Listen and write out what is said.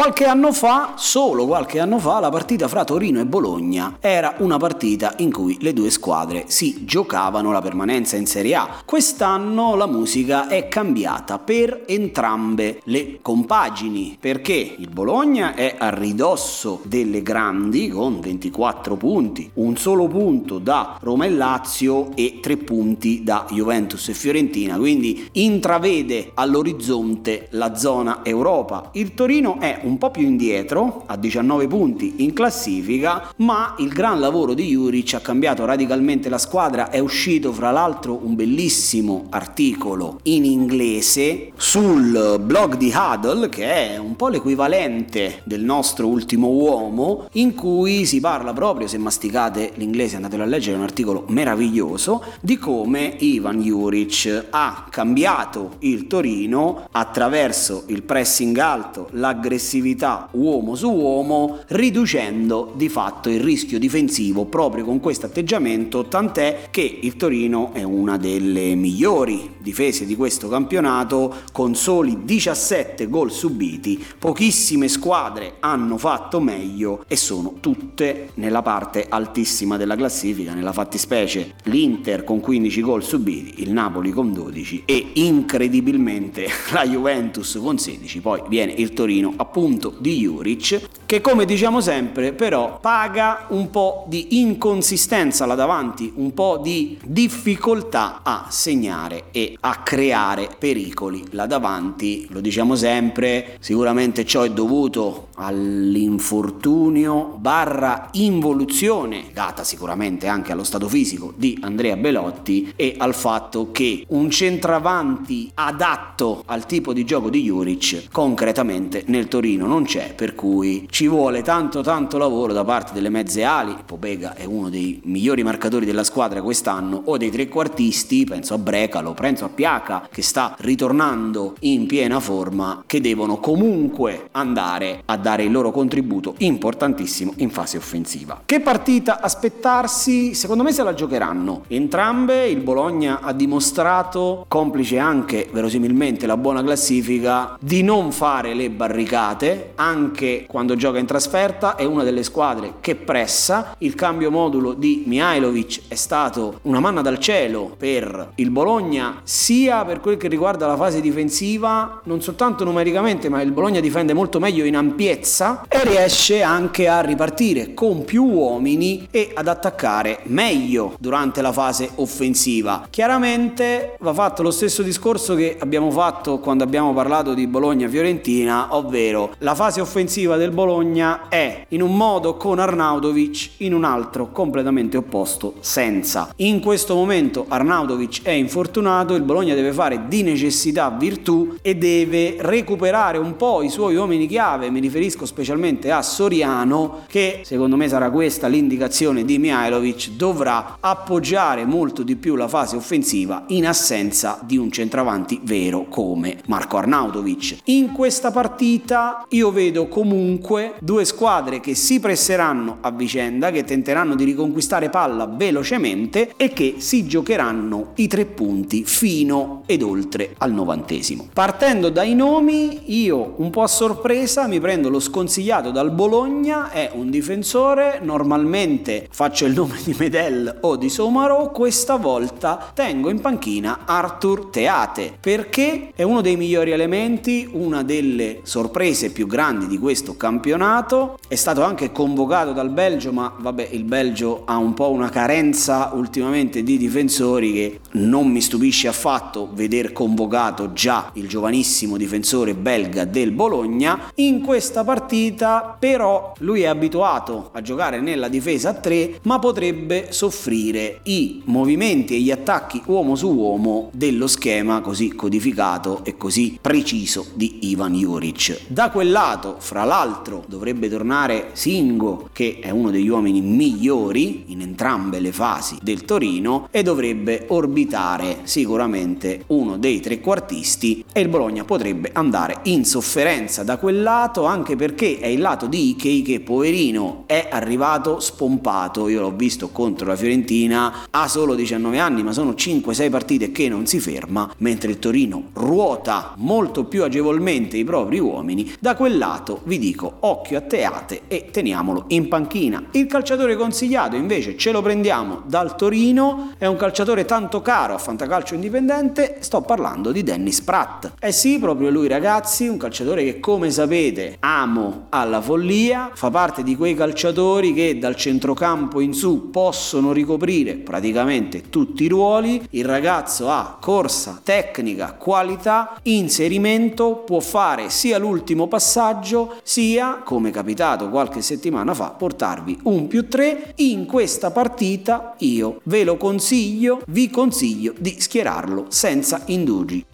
Qualche anno fa, solo qualche anno fa, la partita fra Torino e Bologna era una partita in cui le due squadre si giocavano la permanenza in Serie A. Quest'anno la musica è cambiata per entrambe le compagini, perché il Bologna è a ridosso delle grandi con 24 punti, un solo punto da Roma e Lazio e tre punti da Juventus e Fiorentina, quindi intravede all'orizzonte la zona Europa. Il Torino è un po' più indietro, a 19 punti in classifica, ma il gran lavoro di Juric ha cambiato radicalmente la squadra, è uscito fra l'altro un bellissimo articolo in inglese sul blog di Huddle, che è un po' l'equivalente del nostro ultimo uomo, in cui si parla proprio, se masticate l'inglese andatelo a leggere, è un articolo meraviglioso, di come Ivan Juric ha cambiato il Torino attraverso il pressing alto, l'aggressività, aggressività uomo su uomo, riducendo di fatto il rischio difensivo proprio con questo atteggiamento, tant'è che il Torino è una delle migliori difese di questo campionato con soli 17 gol subiti, pochissime squadre hanno fatto meglio e sono tutte nella parte altissima della classifica, nella fattispecie l'Inter con 15 gol subiti, il Napoli con 12 e incredibilmente la Juventus con 16, poi viene il Torino appunto appunto di Juric, che come diciamo sempre però paga un po' di inconsistenza là davanti, un po' di difficoltà a segnare e a creare pericoli là davanti, lo diciamo sempre, sicuramente ciò è dovuto all'infortunio barra involuzione, data sicuramente anche allo stato fisico di Andrea Belotti e al fatto che un centravanti adatto al tipo di gioco di Juric concretamente nel Torino non c'è, per cui ci vuole tanto tanto lavoro da parte delle mezze ali. Pobega è uno dei migliori marcatori della squadra quest'anno, o dei trequartisti, penso a Brecalo, penso a Piaca che sta ritornando in piena forma, che devono comunque andare a dare il loro contributo importantissimo in fase offensiva. Che partita aspettarsi? Secondo me se la giocheranno entrambe. Il Bologna ha dimostrato, complice anche verosimilmente la buona classifica, di non fare le barricate anche quando gioca in trasferta, è una delle squadre che pressa. Il cambio modulo di Mihailovic è stato una manna dal cielo per il Bologna, sia per quel che riguarda la fase difensiva, non soltanto numericamente, ma il Bologna difende molto meglio in ampiezza e riesce anche a ripartire con più uomini e ad attaccare meglio durante la fase offensiva. Chiaramente va fatto lo stesso discorso che abbiamo fatto quando abbiamo parlato di Bologna-Fiorentina, ovvero vero, la fase offensiva del Bologna è in un modo con Arnaudovic, in un altro completamente opposto senza. In questo momento Arnaudovic è infortunato, il Bologna deve fare di necessità virtù e deve recuperare un po' i suoi uomini chiave, mi riferisco specialmente a Soriano che secondo me sarà questa l'indicazione di Mihailovic, dovrà appoggiare molto di più la fase offensiva in assenza di un centravanti vero come Marco Arnaudovic. In questa partita io vedo comunque due squadre che si presseranno a vicenda, che tenteranno di riconquistare palla velocemente e che si giocheranno i tre punti fino ed oltre al novantesimo. Partendo dai nomi, io un po' a sorpresa mi prendo lo sconsigliato dal Bologna, è un difensore, normalmente faccio il nome di Medel o di Somaro, questa volta tengo in panchina Arthur Teate perché è uno dei migliori elementi, una delle sorprese sorprese più grandi di questo campionato. È stato anche convocato dal Belgio, ma vabbè, il Belgio ha un po' una carenza ultimamente di difensori che non mi stupisce affatto veder convocato già il giovanissimo difensore belga del Bologna. In questa partita però lui è abituato a giocare nella difesa a 3, ma potrebbe soffrire i movimenti e gli attacchi uomo su uomo dello schema così codificato e così preciso di Ivan Juric. Da quel lato, fra l'altro, dovrebbe tornare Singo, che è uno degli uomini migliori in entrambe le fasi del Torino, e dovrebbe orbitare sicuramente uno dei trequartisti e il Bologna potrebbe andare in sofferenza da quel lato, anche perché è il lato di Ikei che poverino è arrivato spompato. Io l'ho visto contro la Fiorentina, ha solo 19 anni, ma sono 5-6 partite che non si ferma, mentre il Torino ruota molto più agevolmente i propri uomini. Da quel lato vi dico occhio a Teate e teniamolo in panchina. Il calciatore consigliato invece ce lo prendiamo dal Torino, è un calciatore tanto caro a Fantacalcio Indipendente, sto parlando di Dennis Pratt. Eh sì, proprio lui ragazzi, un calciatore che come sapete amo alla follia, fa parte di quei calciatori che dal centrocampo in su possono ricoprire praticamente tutti i ruoli, il ragazzo ha corsa, tecnica, qualità, inserimento, può fare sia l'ultimo passaggio sia, come capitato qualche settimana fa, portarvi un più tre in questa partita io ve lo consiglio, vi consiglio di schierarlo senza indugi.